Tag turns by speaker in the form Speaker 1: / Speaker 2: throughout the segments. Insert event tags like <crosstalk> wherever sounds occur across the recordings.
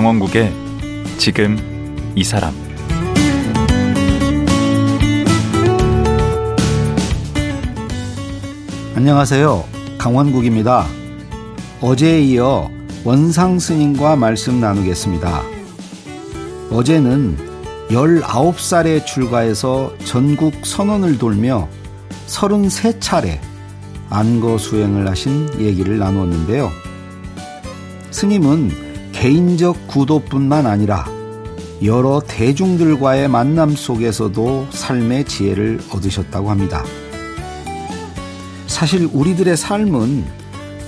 Speaker 1: 강원국의 지금 이 사람
Speaker 2: 안녕하세요. 강원국입니다. 어제에 이어 원상 스님과 말씀 나누겠습니다. 어제는 19살에 출가해서 전국 선언을 돌며 33차례 안거 수행을 하신 얘기를 나누었는데요. 스님은 개인적 구도뿐만 아니라 여러 대중들과의 만남 속에서도 삶의 지혜를 얻으셨다고 합니다. 사실 우리들의 삶은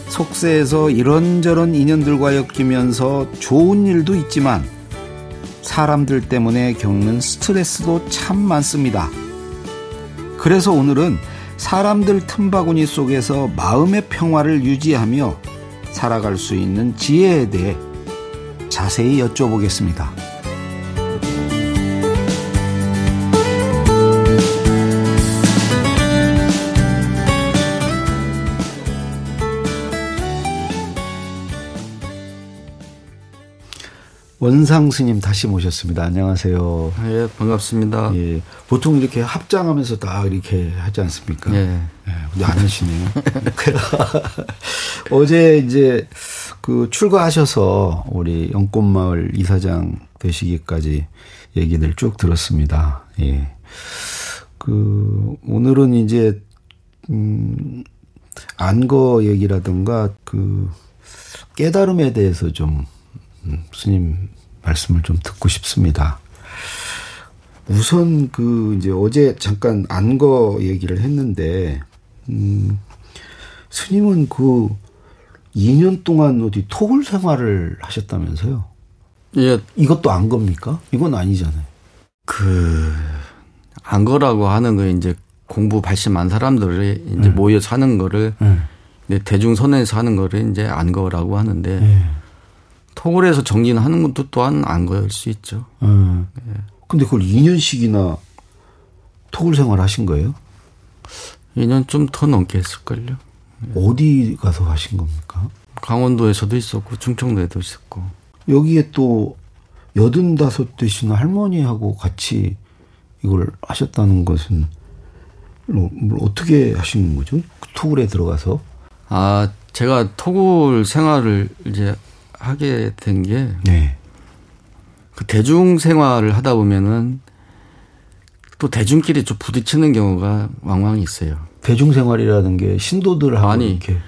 Speaker 2: 속세에서 이런저런 인연들과 엮이면서 좋은 일도 있지만 사람들 때문에 겪는 스트레스도 참 많습니다. 그래서 오늘은 사람들 틈바구니 속에서 마음의 평화를 유지하며 살아갈 수 있는 지혜에 대해 자세히 여쭤보겠습니다. 원상 스님 다시 모셨습니다. 안녕하세요.
Speaker 3: 예, 반갑습니다. 예,
Speaker 2: 보통 이렇게 합장하면서 다 이렇게 하지 않습니까?
Speaker 3: 예.
Speaker 2: 예 근데 안 하시네요. <laughs> 어제 이제 그 출가하셔서 우리 영꽃마을 이사장 되시기까지 얘기들 쭉 들었습니다. 예. 그 오늘은 이제 음 안거 얘기라든가 그 깨달음에 대해서 좀 음, 스님 말씀을 좀 듣고 싶습니다. 우선 그 이제 어제 잠깐 안거 얘기를 했는데 음 스님은 그 2년 동안 어디 토굴 생활을 하셨다면서요?
Speaker 3: 예.
Speaker 2: 이것도 안 겁니까? 이건 아니잖아요.
Speaker 3: 그 안 거라고 하는 거 이제 공부 발심한 사람들이 이제 네. 모여 사는 거를 네. 대중선에서 하는 거를 이제 안 거라고 하는데 네. 토굴에서 정진하는 것도 또한 안 거일 수 있죠.
Speaker 2: 음. 예. 근데 그걸 2년씩이나 토굴 생활 하신 거예요?
Speaker 3: 2년 좀 더 넘게 했을걸요.
Speaker 2: 예. 어디 가서 하신 겁니까?
Speaker 3: 강원도에서도 있었고, 충청도에도 있었고.
Speaker 2: 여기에 또 여든다섯 되신 할머니하고 같이 이걸 하셨다는 것은 뭐, 어떻게 하신 거죠? 토굴에 들어가서?
Speaker 3: 아, 제가 토굴 생활을 이제 하게 된 게. 네. 그 대중 생활을 하다 보면은 또 대중끼리 좀 부딪히는 경우가 왕왕 있어요.
Speaker 2: 대중 생활이라는 게 신도들하고
Speaker 3: 아니, 이렇게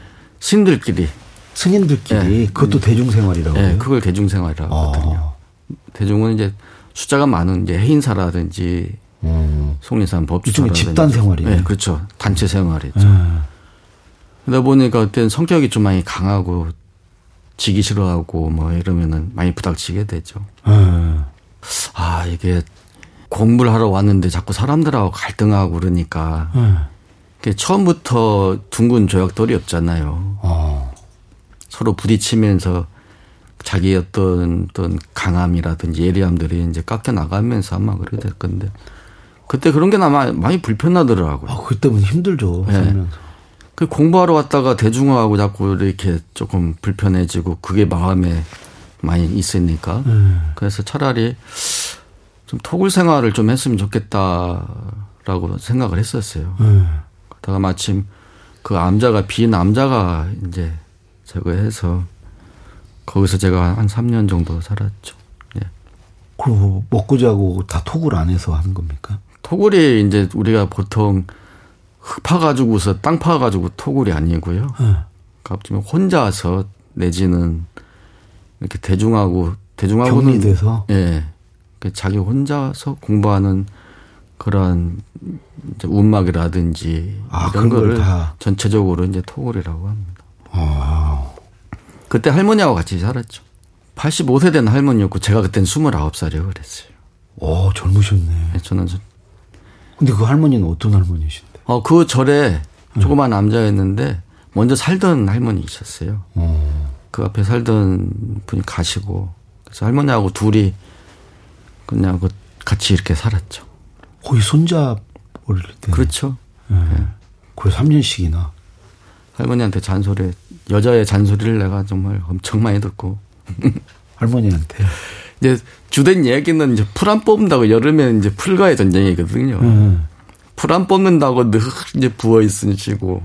Speaker 3: 신들끼리
Speaker 2: 스님들끼리 네. 그것도 대중 생활이라고.
Speaker 3: 네, 그걸 대중 생활이라고 아. 하거든요. 대중은 이제 숫자가 많은 이제 해인사라든지 음. 속리산 법주사라든지
Speaker 2: 집단 생활이네.
Speaker 3: 네, 그렇죠. 단체 생활이죠. 음. 그러다 보니까 그때는 성격이 좀 많이 강하고 지기 싫어하고 뭐 이러면은 많이 부닥치게 되죠. 음. 아 이게 공부를 하러 왔는데 자꾸 사람들하고 갈등하고 그러니까 음. 처음부터 둥근 조약돌이 없잖아요. 어. 서로 부딪히면서 자기 어떤 어떤 강함이라든지 예리함들이 이제 깎여 나가면서 아마 그렇게 될 건데 그때 그런 게 아마 많이 불편하더라고요.
Speaker 2: 아, 그때면 힘들죠. 네. 살면서.
Speaker 3: 그 공부하러 왔다가 대중화하고 자꾸 이렇게 조금 불편해지고 그게 마음에 많이 있으니까. 음. 그래서 차라리 좀 토굴 생활을 좀 했으면 좋겠다라고 생각을 했었어요. 음. 그러다가 마침 그 암자가 비 남자가 이제 저거 해서 거기서 제가 한 3년 정도 살았죠. 예.
Speaker 2: 그 먹고 자고 다 토굴 안에서 하는 겁니까?
Speaker 3: 토굴이 이제 우리가 보통 흙 파가지고서 땅 파가지고 토굴이 아니고요. 네. 갑자기 혼자서 내지는 이렇게 대중하고 대중하고는
Speaker 2: 격리돼서
Speaker 3: 예, 그 자기 혼자서 공부하는 그런 이제 운막이라든지 아, 이런 거를 다. 전체적으로 이제 토굴이라고 합니다. 아. 그때 할머니하고 같이 살았죠. 85세 된 할머니였고 제가 그때는 29살이요 그랬어요.
Speaker 2: 오, 젊으셨네.
Speaker 3: 네, 저는
Speaker 2: 근데 그 할머니는 어떤 할머니신데?
Speaker 3: 어, 그 절에 조그만 남자였는데 먼저 살던 할머니 있었어요. 어. 그 앞에 살던 분이 가시고 그래서 할머니하고 둘이 그냥 그 같이 이렇게 살았죠.
Speaker 2: 거의 손자 어릴 때.
Speaker 3: 그렇죠. 네. 네.
Speaker 2: 거의 3년씩이나.
Speaker 3: 할머니한테 잔소리, 여자의 잔소리를 내가 정말 엄청 많이 듣고. <laughs>
Speaker 2: 할머니한테.
Speaker 3: 이제 주된 얘기는 이제 풀 안 뽑는다고 여름에 이제 풀과의 전쟁이거든요.
Speaker 2: 음.
Speaker 3: 풀안 뽑는다고 늘 이제 부어 있으시고.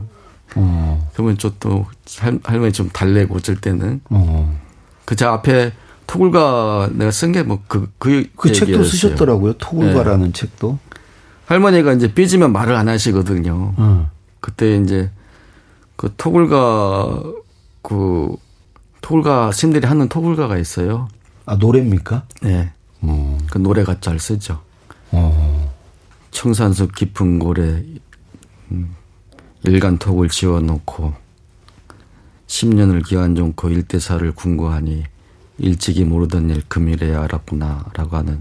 Speaker 2: 어.
Speaker 3: 그러면 저또 할머니 좀 달래고 어쩔 때는.
Speaker 2: 어.
Speaker 3: 그제 앞에 토굴가 내가 쓴 게 뭐 그, 그,
Speaker 2: 그 책도. 쓰셨더라고요. 토굴가라는 책도.
Speaker 3: 할머니가 이제 삐지면 말을 안 하시거든요.
Speaker 2: 어.
Speaker 3: 그때 이제 그 토굴가 그 토굴가 신들이 하는 토굴가가 있어요.
Speaker 2: 아, 노래입니까?
Speaker 3: 네.
Speaker 2: 어.
Speaker 3: 그 노래가 잘 쓰죠.
Speaker 2: 어.
Speaker 3: 청산숲 깊은 고래 음, 일간톡을 지어놓고 10년을 기한 좋고 일대사를 궁구하니 일찍이 모르던 일 금일에 알았구나라고 하는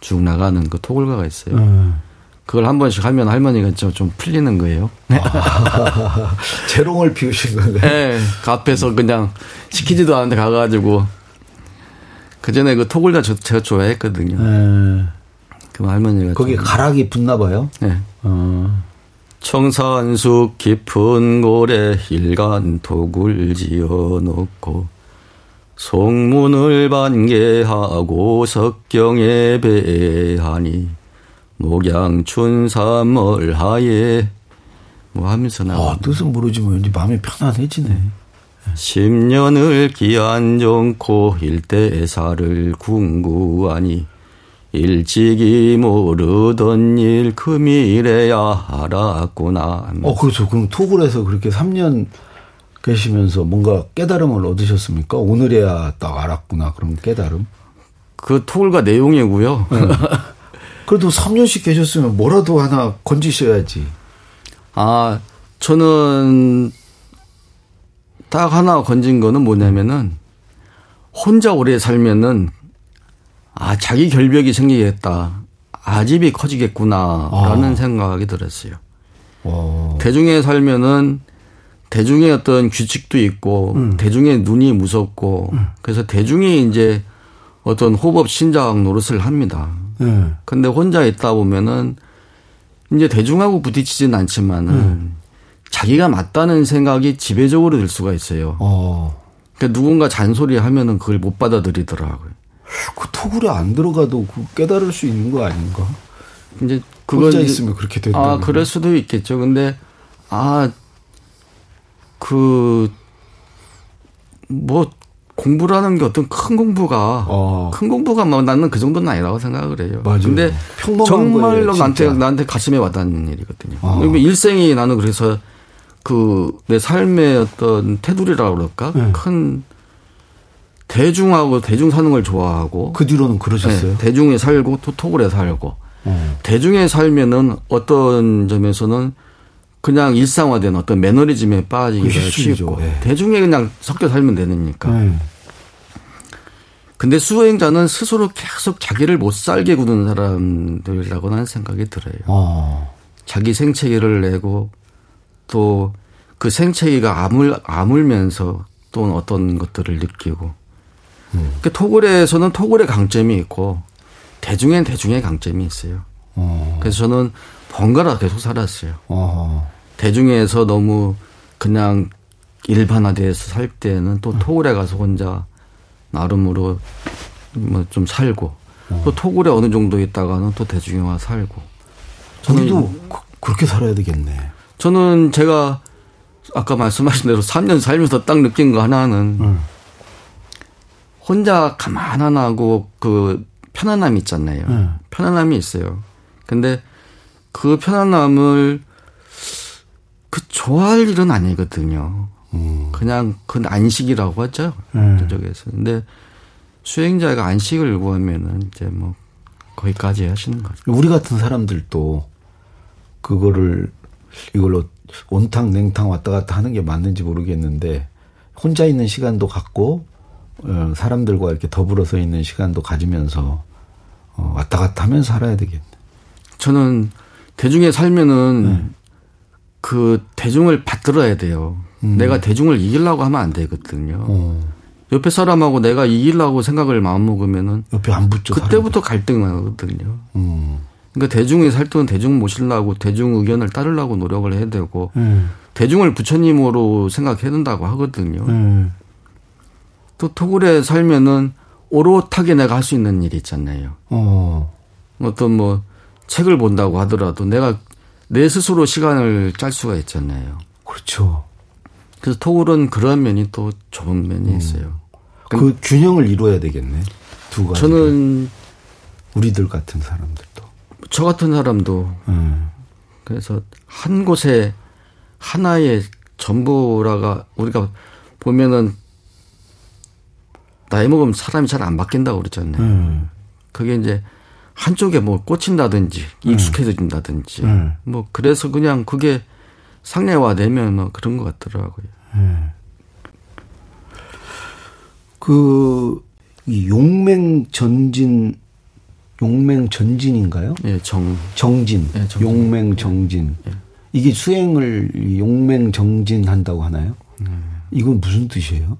Speaker 3: 쭉 나가는 그 토굴가가 있어요.
Speaker 2: 어.
Speaker 3: 그걸 한 번씩 하면 할머니가 좀, 좀 풀리는 거예요. <laughs>
Speaker 2: 재롱을 피우신 건가요?
Speaker 3: 네, 그 앞에서 그냥 시키지도 않는데 가가지고 그 전에 그 토굴가 저, 제가 좋아했거든요.
Speaker 2: 네.
Speaker 3: 그럼 할머니가
Speaker 2: 거기
Speaker 3: 좀-
Speaker 2: 가락이 붙나 봐요.
Speaker 3: 네.
Speaker 2: 어.
Speaker 3: 청산숲 깊은 고래 일간톡을 지어놓고 송문을 반개하고 석경에 배하니 목양춘 삼월 하에 뭐 하면서 나와
Speaker 2: 아, 뜻은 모르지만 왠지 마음이 편안해지네.
Speaker 3: 10년을 기한 좋고 일대사를 궁구하니 일찍이 모르던 일 금일에야 알았구나.
Speaker 2: 어, 그렇죠. 그럼 토굴에서 그렇게 3년 계시면서 뭔가 깨달음을 얻으셨습니까? 오늘에야 딱 알았구나. 그런 깨달음.
Speaker 3: 그 토굴과 내용이고요.
Speaker 2: 그래도 3년씩 계셨으면 뭐라도 하나 건지셔야지.
Speaker 3: 아, 저는 딱 하나 건진 거는 뭐냐면은 혼자 오래 살면은 아, 자기 결벽이 생기겠다. 아집이 커지겠구나라는
Speaker 2: 아.
Speaker 3: 생각이 들었어요.
Speaker 2: 어.
Speaker 3: 대중에 살면은 대중의 어떤 규칙도 있고
Speaker 2: 음.
Speaker 3: 대중의 눈이 무섭고 그래서 대중이 이제 어떤 호법 신장 노릇을 합니다.
Speaker 2: 네.
Speaker 3: 근데 혼자 있다 보면은 이제 대중하고 부딪히진 않지만은
Speaker 2: 음.
Speaker 3: 자기가 맞다는 생각이 지배적으로 들 수가 있어요.
Speaker 2: 어.
Speaker 3: 그러니까 누군가 잔소리 하면은 그걸 못 받아들이더라고요.
Speaker 2: 그 토굴에 안 들어가도 그 깨달을 수 있는 거 아닌가?
Speaker 3: 이제 그건
Speaker 2: 혼자 있으면 그렇게 된다.
Speaker 3: 아, 그럴 수도 있겠죠. 근데, 아, 그, 뭐, 공부라는 게 어떤 큰 공부가,
Speaker 2: 어.
Speaker 3: 큰 공부가 뭐 나는 그 정도는 아니라고 생각을 해요.
Speaker 2: 맞아요.
Speaker 3: 근데
Speaker 2: 평범한
Speaker 3: 정말로
Speaker 2: 거예요,
Speaker 3: 나한테. 나한테 가슴에 와닿는 일이거든요.
Speaker 2: 어.
Speaker 3: 그러면 일생이 나는 그래서 그 내 삶의 어떤 테두리라고 그럴까?
Speaker 2: 네.
Speaker 3: 큰 대중하고 대중 사는 걸 좋아하고
Speaker 2: 그 뒤로는 그러셨어요?
Speaker 3: 네, 대중에 살고 또 토굴에 살고
Speaker 2: 어.
Speaker 3: 대중에 살면은 어떤 점에서는 그냥 일상화된 어떤 매너리즘에 빠지기가. 쉽고
Speaker 2: 예.
Speaker 3: 대중에 그냥 섞여 살면 되니까.
Speaker 2: 네.
Speaker 3: 근데 수행자는 스스로 계속 자기를 못 살게 구는 사람들이라고 나는 생각이 들어요.
Speaker 2: 어.
Speaker 3: 자기 생채기를 내고 또 그 생채기가 아물 아물면서 또 어떤 것들을 느끼고. 그 토굴에서는 토굴의 강점이 있고 대중엔 대중의 강점이 있어요.
Speaker 2: 어.
Speaker 3: 그래서 저는 번갈아 계속 살았어요.
Speaker 2: 어.
Speaker 3: 대중에서 너무 그냥 일반화돼서 살 때는 또 토굴에 가서 혼자 나름으로 뭐 좀 살고 또 토굴에 어느 정도 있다가는 또 대중에 와 살고
Speaker 2: 우리도 그, 그렇게 살아야 되겠네.
Speaker 3: 저는 제가 아까 말씀하신 대로 3년 살면서 딱 느낀 거 하나는
Speaker 2: 응.
Speaker 3: 혼자 가만하고 그 편안함 있잖아요.
Speaker 2: 응.
Speaker 3: 편안함이 있어요. 근데 그 편안함을 그 좋아할 일은 아니거든요.
Speaker 2: 음.
Speaker 3: 그냥 그 안식이라고 하죠.
Speaker 2: 음.
Speaker 3: 저쪽에서. 근데 수행자가 안식을 구하면은 이제 뭐 거기까지 하시는 거죠.
Speaker 2: 우리 같은 사람들도 그거를 이걸로 온탕 냉탕 왔다 갔다 하는 게 맞는지 모르겠는데 혼자 있는 시간도 갖고 어, 사람들과 이렇게 더불어서 있는 시간도 가지면서 어, 왔다 갔다 하면서 살아야 되겠네.
Speaker 3: 저는 대중에 살면은
Speaker 2: 네.
Speaker 3: 그 대중을 받들어야 돼요. 내가 대중을 이기려고 하면 안 되거든요.
Speaker 2: 음. 어,
Speaker 3: 옆에 사람하고 내가 이기려고 생각을 마음먹으면은
Speaker 2: 옆에 안 붙죠.
Speaker 3: 그때부터 갈등 나거든요.
Speaker 2: 음.
Speaker 3: 그러니까 대중이 살 때는 대중 모시려고 대중 의견을 따르려고 노력을 해야 되고
Speaker 2: 음.
Speaker 3: 대중을 부처님으로 생각해야 된다고 하거든요.
Speaker 2: 음.
Speaker 3: 또 토굴에 살면은 오롯하게 내가 할 수 있는 일이 있잖아요. 어. 어떤 뭐 책을 본다고 하더라도 내가 내 스스로 시간을 짤 수가 있잖아요.
Speaker 2: 그렇죠.
Speaker 3: 그래서 토굴은 그런 면이 또 좋은 면이 음. 있어요.
Speaker 2: 그 균형을 이루어야 되겠네. 두 가지.
Speaker 3: 저는
Speaker 2: 우리들 같은 사람들도.
Speaker 3: 저 같은 사람도. 음. 그래서 한 곳에 하나의 전부라가 우리가 보면은 나이 먹으면 사람이 잘 안 바뀐다고 그랬잖아요. 음. 그게 이제 한쪽에 뭐 꽂힌다든지 음. 익숙해진다든지 음. 뭐 그래서 그냥 그게 상례화되면 뭐 그런 것 같더라고요. 음.
Speaker 2: 그 용맹 전진 용맹 전진인가요?
Speaker 3: 예, 정
Speaker 2: 정진. 예, 정진. 용맹 정진. 예. 이게 수행을 용맹 정진한다고 하나요? 음. 이건 무슨 뜻이에요?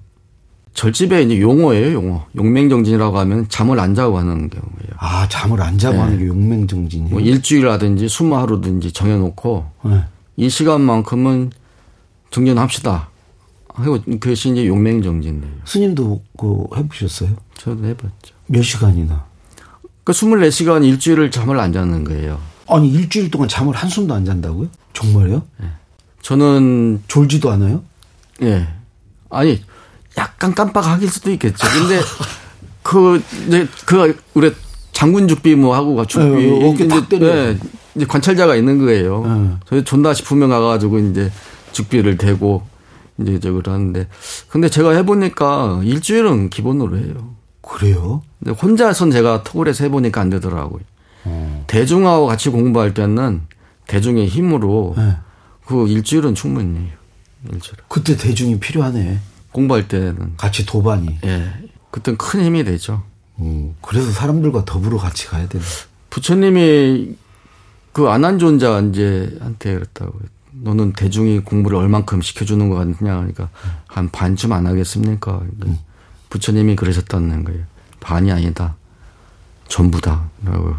Speaker 3: 절집에 이제 용어예요, 용어. 용맹정진이라고 하면 잠을 안 자고 하는 경우예요.
Speaker 2: 아, 잠을 안 자고 네. 하는 게 용맹정진이에요?
Speaker 3: 뭐 일주일이라든지 스무 하루든지 정해놓고 네. 이 시간만큼은 정진합시다. 하고 그것이 이제 용맹정진이에요.
Speaker 2: 스님도 그 해보셨어요?
Speaker 3: 저도 해봤죠.
Speaker 2: 몇 시간이나?
Speaker 3: 그 24시간 일주일을 잠을 안 자는 거예요.
Speaker 2: 아니, 일주일 동안 잠을 한숨도 안 잔다고요? 정말요? 네.
Speaker 3: 저는.
Speaker 2: 졸지도 않아요?
Speaker 3: 예. 아니, 약간 깜빡하길 수도 있겠죠. 근데 그 이제 그 우리 장군 죽비 뭐 하고 죽비
Speaker 2: 네, 이제 네,
Speaker 3: 이제 관찰자가 있는 거예요. 네. 저희 존나 싶으면 가가지고 이제 죽비를 대고 이제 저걸 하는데 근데 제가 해보니까 일주일은 기본으로 해요.
Speaker 2: 그래요?
Speaker 3: 근데 혼자선 제가 톡을해서 해보니까 안 되더라고요. 어. 대중하고 같이 공부할 때는 대중의 힘으로 네. 그 일주일은 충분히 해요. 일주일.
Speaker 2: 그때 대중이 필요하네.
Speaker 3: 공부할 때는
Speaker 2: 같이 도반이.
Speaker 3: 예. 그땐 큰 힘이 되죠.
Speaker 2: 음, 그래서 사람들과 더불어 같이 가야 되는.
Speaker 3: 부처님이 그 안한존자 이제 한테 그랬다고. 너는 대중이 공부를 얼만큼 시켜주는 것 같냐. 그러니까 한 반쯤 안 하겠습니까? 그러니까 음. 부처님이 그러셨다는 거예요. 반이 아니다. 전부다. 라고.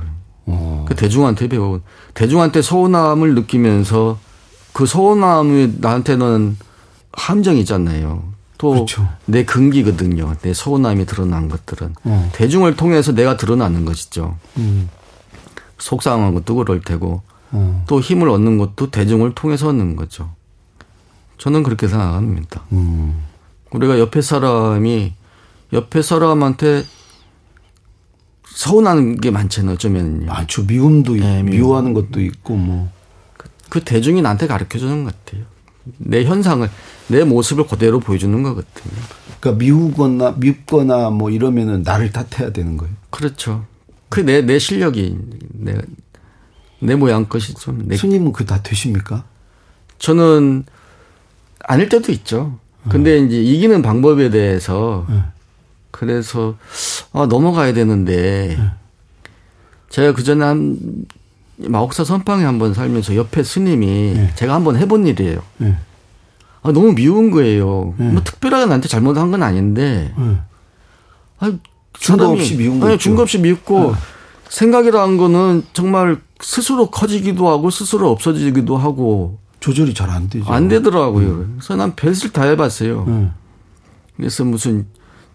Speaker 3: 어. 그 대중한테 배워. 대중한테 서운함을 느끼면서 그 서운함이 나한테는 함정이잖아요. 또내 그렇죠. 근기거든요. 내 서운함이 드러난 것들은 어. 대중을 통해서 내가 드러나는 것이죠. 음. 속상한 것도 그럴 테고 어. 또 힘을 얻는 것도 대중을 통해서 얻는 거죠. 저는 그렇게 생각합니다. 음. 우리가 옆에 사람이 옆에 사람한테 서운한 게 많잖아요. 어쩌면요.
Speaker 2: 많죠. 미움도 네, 미움. 미워하는 것도 있고 뭐.
Speaker 3: 그, 그 대중이 나한테 가르쳐 주는 것 같아요. 내 현상을 내 모습을 그대로 보여주는 거거든요.
Speaker 2: 그러니까 미우거나 밉거나 뭐 이러면은 나를 탓해야 되는 거예요.
Speaker 3: 그렇죠. 그 내 내 실력이 내 내 모양 것이 좀. 내.
Speaker 2: 스님은 그 다 되십니까?
Speaker 3: 저는 아닐 때도 있죠. 근데 어. 이제 이기는 방법에 대해서 어. 그래서 아 넘어가야 되는데 어. 제가 그 전에 한 마옥사 선방에 한번 살면서 옆에 스님이 네. 제가 한번 해본 일이에요. 네. 아, 너무 미운 거예요. 네. 뭐 특별하게 나한테 잘못한 건 아닌데. 네.
Speaker 2: 아, 중거 없이 미운
Speaker 3: 거죠. 중거 없이 밉고 네. 생각이라는 거는 정말 스스로 커지기도 하고 스스로 없어지기도 하고
Speaker 2: 조절이 잘 안 되죠.
Speaker 3: 안 되더라고요. 네. 그래서 난 별을 다 해봤어요. 네. 그래서 무슨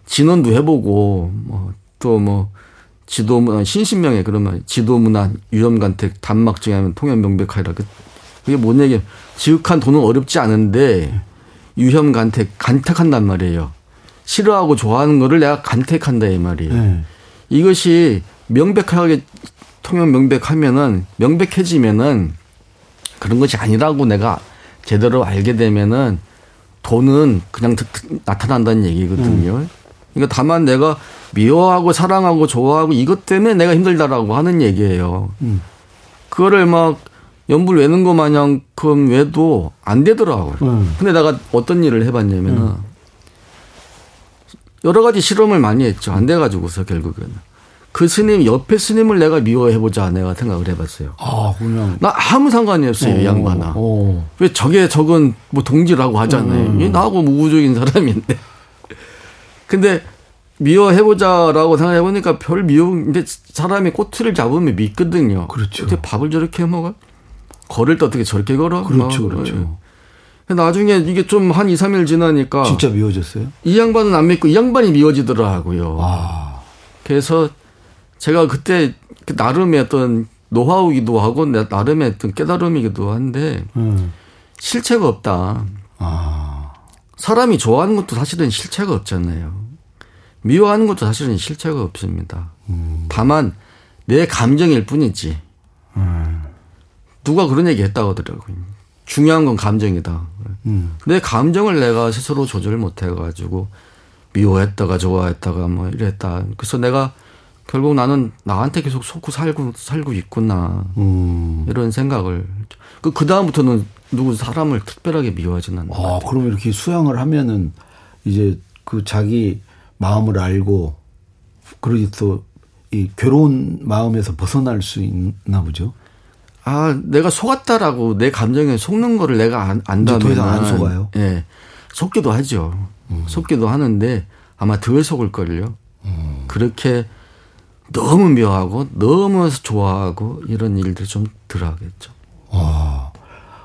Speaker 3: 진원도 해보고 뭐 또뭐 뭐 지도문화 신신명예 그러면 지도문화 유염간택 단막증하면 통연명백하리라 그 그게 뭔 얘기야? 지극한 돈은 어렵지 않은데 유혐간택 간택한단 말이에요. 싫어하고 좋아하는 거를 내가 간택한다 이 말이에요. 네. 이것이 명백하게 통영 명백하면은 명백해지면은 그런 것이 아니라고 내가 제대로 알게 되면은 돈은 그냥 나타난다는 얘기거든요. 음. 그러니까 다만 내가 미워하고 사랑하고 좋아하고 이것 때문에 내가 힘들다라고 하는 얘기예요. 음. 그거를 막 연불 외는 거 마냥큼 외도 안 되더라고요. 음. 근데 내가 어떤 일을 해봤냐면은 음. 여러 가지 실험을 많이 했죠. 안 돼가지고서 결국에는. 그 스님, 옆에 스님을 내가 미워해보자 내가 생각을 해봤어요.
Speaker 2: 아, 그냥.
Speaker 3: 나 아무 상관이 없어요, 오, 양반아. 오. 왜 저게 저건 뭐 동지라고 하잖아요. 음. 나하고 무구적인 사람인데. <laughs> 근데 미워해보자라고 생각해보니까 별 미워, 근데 사람이 꼬투리를 잡으면 믿거든요.
Speaker 2: 그렇죠.
Speaker 3: 근데 밥을 저렇게 해 먹어? 걸을 때 어떻게 저렇게 걸어?
Speaker 2: 그렇죠, 그렇죠.
Speaker 3: 나중에 이게 좀 한 2, 3일 지나니까.
Speaker 2: 진짜 미워졌어요?
Speaker 3: 이 양반은 안 믿고 이 양반이 미워지더라고요. 아. 그래서 제가 그때 나름의 어떤 노하우이기도 하고 나름의 어떤 깨달음이기도 한데 음. 실체가 없다. 아. 사람이 좋아하는 것도 사실은 실체가 없잖아요. 미워하는 것도 사실은 실체가 없습니다. 음. 다만 내 감정일 뿐이지. 음. 누가 그런 얘기 했다고 하더라고요. 중요한 건 감정이다. 음. 내 감정을 내가 스스로 조절 못 해가지고 미워했다가 좋아했다가 뭐 이랬다. 그래서 내가 결국 나는 나한테 계속 속고 살고 살고 있구나 음. 이런 생각을 그, 그 다음부터는 누구 사람을 특별하게 미워하지는 않는
Speaker 2: 아, 그럼 이렇게 수양을 하면은 이제 그 자기 마음을 알고 그러기 또이 괴로운 마음에서 벗어날 수 있나 보죠.
Speaker 3: 아, 내가 속았다라고 내 감정에 속는 거를 내가 안, 안다면
Speaker 2: 더 이상 안 속아요.
Speaker 3: 예. 속기도 하죠. 음. 속기도 하는데 아마 덜 속을 걸요. 음. 그렇게 너무 묘하고 너무 좋아하고 이런 일들 좀 덜 하겠죠.
Speaker 2: 와.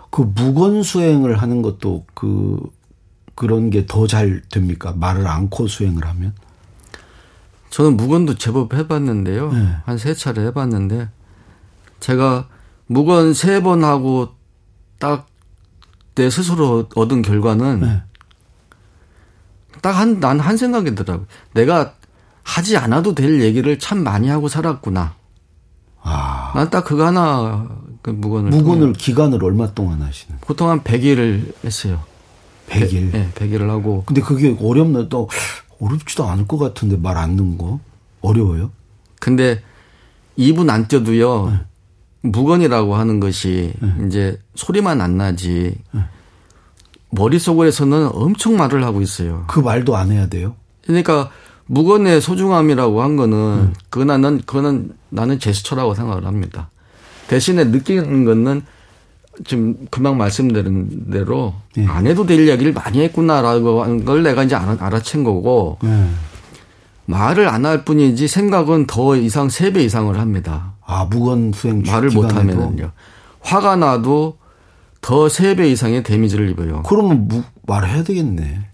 Speaker 2: 그 무건 수행을 하는 것도 그 그런 게 더 잘 됩니까? 말을 않고 수행을 하면?
Speaker 3: 저는 무건도 제법 해봤는데요. 네. 한세 차례 해봤는데 제가 무건 세 번 하고 딱 내 스스로 얻은 결과는 네. 딱한 난 한 생각이더라고. 내가 하지 않아도 될 얘기를 참 많이 하고 살았구나. 아. 난 딱 그거 하나 그 무건을
Speaker 2: 무건을 통해. 기간을 얼마 동안 하시는?
Speaker 3: 보통 한 100일을 했어요.
Speaker 2: 100일.
Speaker 3: 네, 100일을 하고.
Speaker 2: 근데 그게 어렵나 또 어렵지도 않을 것 같은데 말안 넣은 거 어려워요?
Speaker 3: 근데 2분 안 뛰어도요. 네. 무건이라고 하는 것이 네. 이제 소리만 안 나지 네. 머릿속에서는 엄청 말을 하고 있어요.
Speaker 2: 그 말도 안 해야 돼요?
Speaker 3: 그러니까 무건의 소중함이라고 한 거는 음. 그거는 그거는 나는 제스처라고 생각을 합니다. 대신에 느끼는 거는 지금 금방 말씀드린 대로 네. 안 해도 될 이야기를 많이 했구나라고 하는 걸 내가 이제 알아챈 거고 네. 말을 안 할 뿐이지 생각은 더 이상 세 배 이상을 합니다.
Speaker 2: 아 무건 수행
Speaker 3: 말을 못 하면은요. 화가 나도 더세배 이상의 데미지를 입어요.
Speaker 2: 그러면 무, 말해야 되겠네.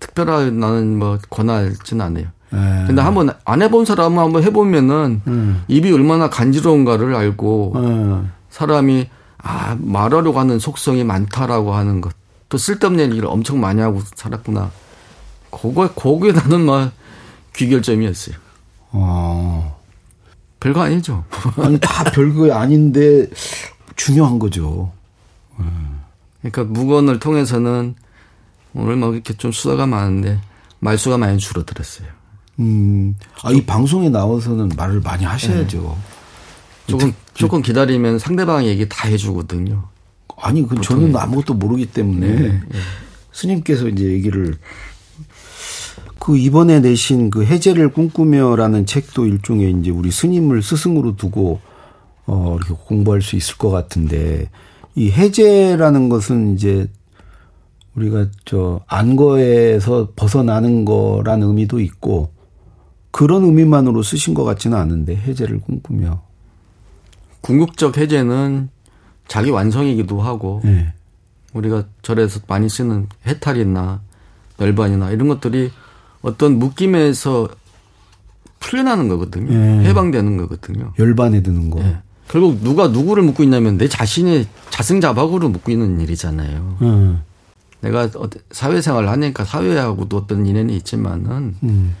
Speaker 3: 특별한 나는 뭐 권하지는 않아요. 네. 근데 한번 안 해본 사람은 한번 해보면은 음. 입이 얼마나 간지러운가를 알고 음. 사람이 아 말하려고 하는 속성이 많다라고 하는 것. 또 쓸데없는 얘기를 엄청 많이 하고 살았구나. 그거 거기에 나는 막 귀결점이었어요. 어. 별거 아니죠. <laughs>
Speaker 2: 아니 다 별거 아닌데 중요한 거죠.
Speaker 3: 그러니까 무건을 통해서는 오늘 막 이렇게 좀 수다가 많은데 말수가 많이 줄어들었어요.
Speaker 2: 음, 아, 이 방송에 나와서는 말을 많이 하셔야죠. 네.
Speaker 3: 조금, 조금 기다리면 상대방 얘기 다 해주거든요.
Speaker 2: 아니, 그 저는 아무것도 모르기 때문에 네. 네. 스님께서 이제 얘기를 그 이번에 내신 그 해제를 꿈꾸며라는 책도 일종의 이제 우리 스님을 스승으로 두고 어 이렇게 공부할 수 있을 것 같은데 이 해제라는 것은 이제 우리가 저 안거에서 벗어나는 거라는 의미도 있고 그런 의미만으로 쓰신 것 같지는 않은데 해제를 꿈꾸며
Speaker 3: 궁극적 해제는 자기 완성이기도 하고 네. 우리가 절에서 많이 쓰는 해탈이나 열반이나 이런 것들이 어떤 묶임에서 풀려나는 거거든요. 네. 해방되는 거거든요.
Speaker 2: 열반에 드는 거. 네.
Speaker 3: 결국 누가 누구를 묶고 있냐면 내 자신이 자승자박으로 묶고 있는 일이잖아요. 음. 내가 사회생활을 하니까 사회하고도 어떤 인연이 있지만은 음.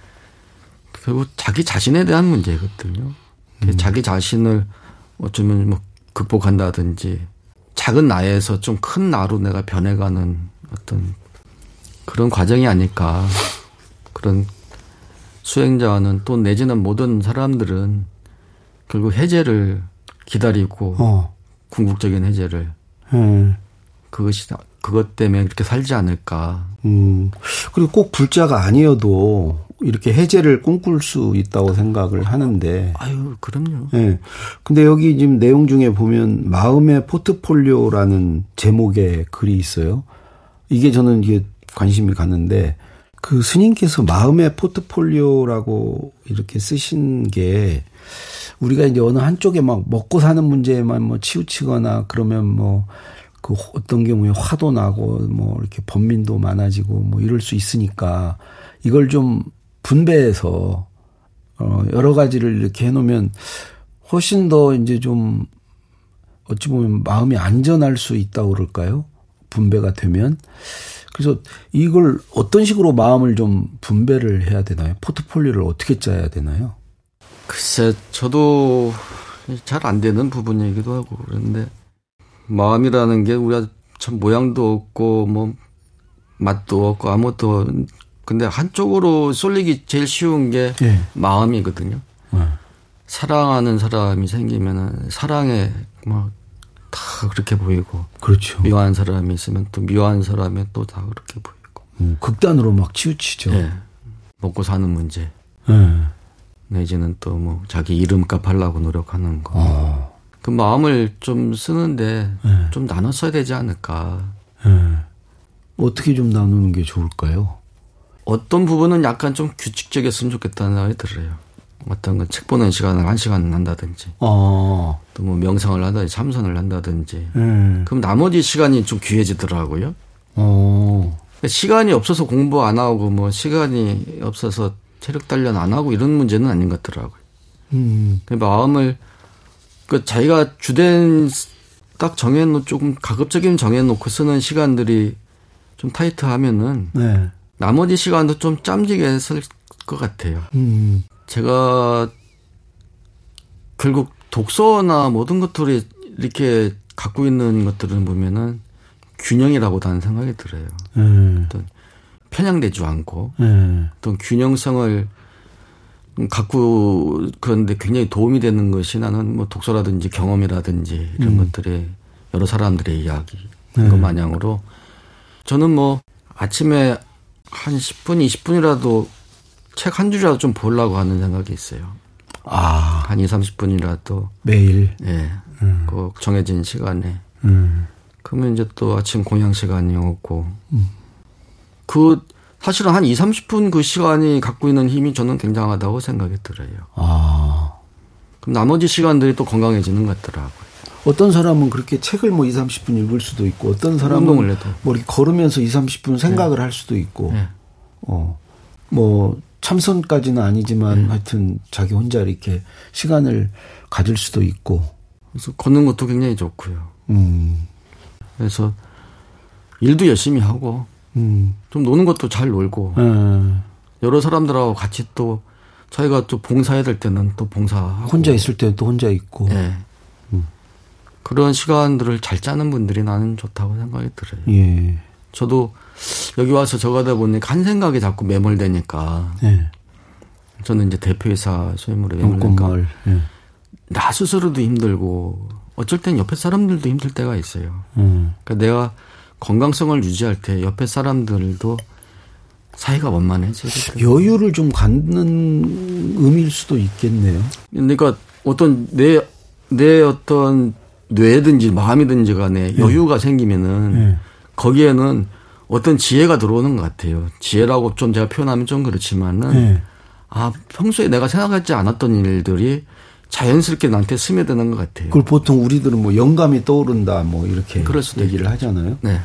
Speaker 3: 결국 자기 자신에 대한 문제거든요. 음. 자기 자신을 어쩌면 뭐 극복한다든지 작은 나에서 좀 큰 나로 내가 변해가는 어떤 그런 과정이 아닐까. 그런 수행자는 또 내지는 모든 사람들은 결국 해제를 기다리고 어. 궁극적인 해제를 음. 그것이 그것 때문에 그렇게 살지 않을까. 음.
Speaker 2: 그리고 꼭 불자가 아니어도 이렇게 해제를 꿈꿀 수 있다고 생각을 하는데.
Speaker 3: 아유, 그럼요.
Speaker 2: 예. 네. 근데 여기 지금 내용 중에 보면 마음의 포트폴리오라는 제목의 글이 있어요. 이게 저는 이게 관심이 가는데 그 스님께서 마음의 포트폴리오라고 이렇게 쓰신 게 우리가 이제 어느 한쪽에 막 먹고 사는 문제에만 뭐 치우치거나 그러면 뭐 그 어떤 경우에 화도 나고 뭐 이렇게 범민도 많아지고 뭐 이럴 수 있으니까 이걸 좀 분배해서 어, 여러 가지를 이렇게 해놓으면 훨씬 더 이제 좀 어찌 보면 마음이 안전할 수 있다고 그럴까요? 분배가 되면. 그래서 이걸 어떤 식으로 마음을 좀 분배를 해야 되나요? 포트폴리오를 어떻게 짜야 되나요?
Speaker 3: 글쎄, 저도 잘 안 되는 부분이기도 하고 그런데 마음이라는 게 우리가 참 모양도 없고 뭐 맛도 없고 아무것도 근데 한쪽으로 쏠리기 제일 쉬운 게 네. 마음이거든요. 네. 사랑하는 사람이 생기면은 사랑에 막 다 그렇게 보이고
Speaker 2: 그렇죠.
Speaker 3: 미워한 사람이 있으면 또 미워한 사람이 또 다 그렇게 보이고
Speaker 2: 음, 극단으로 막 치우치죠.
Speaker 3: 네. 먹고 사는 문제. 네. 내지는 또 뭐 자기 이름값 하려고 노력하는 거. 어. 그 마음을 좀 쓰는데 네. 좀 나눠 써야 되지 않을까. 네.
Speaker 2: 어떻게 좀 나누는 게 좋을까요?
Speaker 3: 어떤 부분은 약간 좀 규칙적이었으면 좋겠다는 생각이 들어요. 어떤 건 책 보는 시간을 한 시간 한다든지, 어. 또뭐 명상을 한다든지, 참선을 한다든지, 음. 그럼 나머지 시간이 좀 귀해지더라고요. 어. 시간이 없어서 공부 안 하고, 뭐 시간이 없어서 체력 단련 안 하고 이런 문제는 아닌 것 같더라고요. 음. 그 마음을 그 자기가 주된 딱 정해놓 조금 가급적이면 정해놓고 쓰는 시간들이 좀 타이트하면은 네. 나머지 시간도 좀 짬지게 쓸 것 같아요. 음. 제가 결국 독서나 모든 것들이 이렇게 갖고 있는 것들을 보면은 균형이라고 나는 생각이 들어요. 음. 어떤 편향되지 않고 음. 어떤 균형성을 갖고 그런데 굉장히 도움이 되는 것이 나는 뭐 독서라든지 경험이라든지 이런 음. 것들이 여러 사람들의 이야기 네. 그 마냥으로 저는 뭐 아침에 한 10분, 20분이라도 책 한 줄이라도 좀 보려고 하는 생각이 있어요. 아. 한 2, 30분이라도.
Speaker 2: 매일?
Speaker 3: 예. 네. 음. 그 정해진 시간에. 음. 그러면 이제 또 아침 공양 시간이 오고. 음. 그, 사실은 한 2, 30분 그 시간이 갖고 있는 힘이 저는 굉장하다고 생각이 들어요. 아. 그럼 나머지 시간들이 또 건강해지는 것 같더라고요.
Speaker 2: 어떤 사람은 그렇게 책을 뭐 2, 30분 읽을 수도 있고 어떤 사람은 뭐 이렇게 걸으면서 2, 30분 생각을 네. 할 수도 있고 네. 어. 뭐 참선까지는 아니지만 네. 하여튼 자기 혼자 이렇게 시간을 가질 수도 있고
Speaker 3: 그래서 걷는 것도 굉장히 좋고요. 음. 그래서 일도 열심히 하고 음. 좀 노는 것도 잘 놀고 네. 여러 사람들하고 같이 또 자기가 또 봉사해야 될 때는 또 봉사하고
Speaker 2: 혼자 있을 때는 또 혼자 있고
Speaker 3: 네. 그런 시간들을 잘 짜는 분들이 나는 좋다고 생각이 들어요. 예. 저도 여기 와서 저가다 보니까 한 생각이 자꾸 매몰되니까. 예. 저는 이제 대표이사 소임으로 매몰되니까. 예. 나 스스로도 힘들고 어쩔 땐 옆에 사람들도 힘들 때가 있어요. 음. 그러니까 내가 건강성을 유지할 때 옆에 사람들도 사이가 원만해져야
Speaker 2: 여유를 좀 갖는 의미일 수도 있겠네요.
Speaker 3: 그러니까 어떤 내, 내 어떤 뇌든지 마음이든지 간에 네. 여유가 생기면은 네. 거기에는 어떤 지혜가 들어오는 것 같아요. 지혜라고 좀 제가 표현하면 좀 그렇지만은 네. 아 평소에 내가 생각하지 않았던 일들이 자연스럽게 나한테 스며드는 것 같아요.
Speaker 2: 그걸 보통 우리들은 뭐 영감이 떠오른다 뭐 이렇게 그럴 수도 얘기를 있죠. 하잖아요. 네.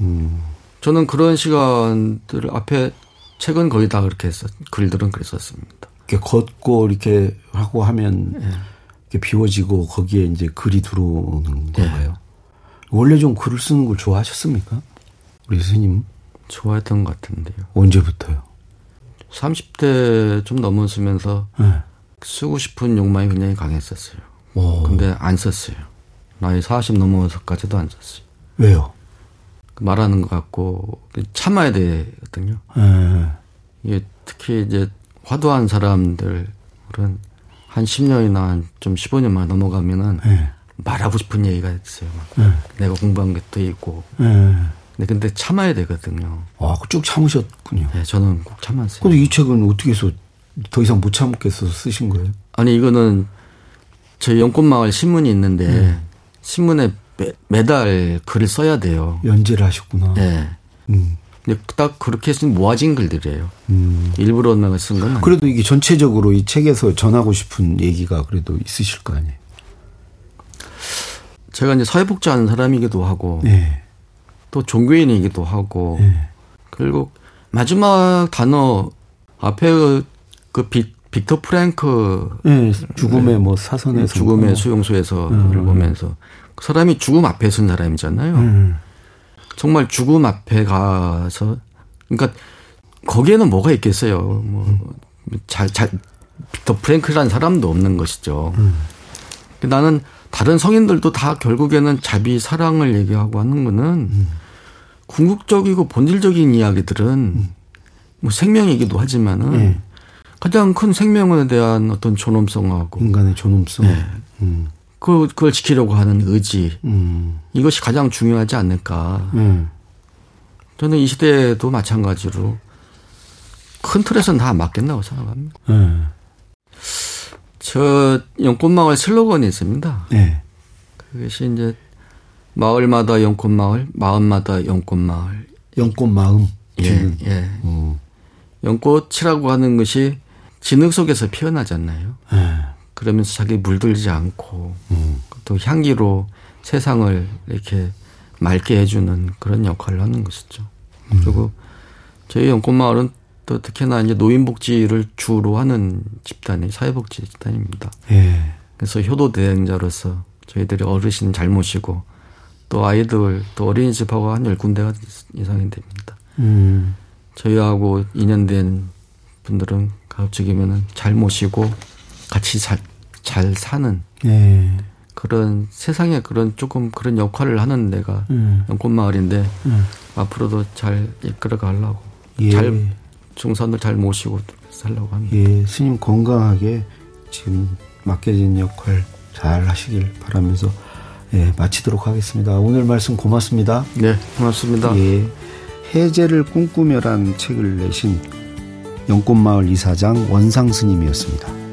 Speaker 3: 음. 저는 그런 시간들 앞에 책은 거의 다 그렇게 했었, 글들은 그랬었습니다.
Speaker 2: 이렇게 걷고 이렇게 하고 하면 네. 비워지고 거기에 이제 글이 들어오는 네. 건가요? 원래 좀 글을 쓰는 걸 좋아하셨습니까? 우리 스님?
Speaker 3: 좋아했던 것 같은데요.
Speaker 2: 언제부터요?
Speaker 3: 30대 좀 넘었으면서 네. 쓰고 싶은 욕망이 굉장히 강했었어요. 오. 근데 안 썼어요. 나이 40 넘어서까지도 안 썼어요.
Speaker 2: 왜요?
Speaker 3: 그 말하는 것 같고 참아야 되거든요. 네. 이게 특히 이제 화도한 사람들 그런 한 10년이나 좀 15년만 넘어가면은 네. 말하고 싶은 얘기가 있어요. 네. 내가 공부한 게또 있고. 네. 근데 근데 참아야 되거든요.
Speaker 2: 아, 쭉 참으셨군요.
Speaker 3: 네, 저는 꼭 참았어요.
Speaker 2: 근데 이 책은 어떻게 해서 더 이상 못 참겠어서 쓰신 거예요?
Speaker 3: 아니, 이거는 저희 영꽃마을 신문이 있는데 네. 신문에 매, 매달 글을 써야 돼요.
Speaker 2: 연재를 하셨구나.
Speaker 3: 네. 음. 근데 딱 그렇게 쓴 모아진 글들이에요. 음. 일부러 쓴건
Speaker 2: 그래도 이게 전체적으로 이 책에서 전하고 싶은 얘기가 그래도 있으실 거 아니에요.
Speaker 3: 제가 이제 사회복지하는 사람이기도 하고 네. 또 종교인이기도 하고 네. 그리고 마지막 단어 앞에 그, 그 빛, 빅터 프랭크
Speaker 2: 네, 죽음의 뭐 사선에서
Speaker 3: 죽음의 뭐. 수용소에서 음. 보면서 그 사람이 죽음 앞에 선 사람이잖아요. 음. 정말 죽음 앞에 가서 그러니까 거기에는 뭐가 있겠어요. 뭐잘잘 빅터 프랭크라는 사람도 없는 것이죠. 음. 나는 다른 성인들도 다 결국에는 자비 사랑을 얘기하고 하는 거는 음. 궁극적이고 본질적인 이야기들은 음. 뭐 생명이기도 하지만은 네. 가장 큰 생명에 대한 어떤 존엄성하고
Speaker 2: 인간의 존엄성, 네. 음.
Speaker 3: 그 그걸 지키려고 하는 의지 음. 이것이 가장 중요하지 않을까. 음. 저는 이 시대에도 마찬가지로 큰 틀에서는 다 맞겠다고 생각합니다. 음. 저 연꽃마을 슬로건이 있습니다. 네. 그것이 이제 마을마다 연꽃마을, 마음마다 연꽃마을.
Speaker 2: 연꽃마음.
Speaker 3: 예, 예. 음. 연꽃이라고 하는 것이 진흙 속에서 피어나잖아요. 네. 그러면서 자기 물들지 않고 음. 또 향기로 세상을 이렇게 맑게 해주는 그런 역할을 하는 것이죠. 음. 그리고 저희 연꽃마을은 또 특히나 이제 노인복지를 주로 하는 집단이 사회복지 집단입니다. 예. 그래서 효도 대행자로서 저희들이 어르신 잘 모시고 또 아이들 또 어린이집하고 한 열 군데가 이상이 됩니다. 음. 저희하고 인연된 분들은 가급적이면은 잘 모시고 같이 잘, 잘 사는 예. 그런 세상에 그런 조금 그런 역할을 하는 데가 음. 연꽃마을인데 음. 앞으로도 잘 이끌어 가려고 예. 잘 중선을 잘 모시고 살려고 합니다.
Speaker 2: 예, 스님 건강하게 지금 맡겨진 역할 잘 하시길 바라면서 예, 마치도록 하겠습니다. 오늘 말씀 고맙습니다.
Speaker 3: 네, 고맙습니다.
Speaker 2: 예, 해제를 꿈꾸며란 책을 내신 연꽃마을 이사장 원상 스님이었습니다.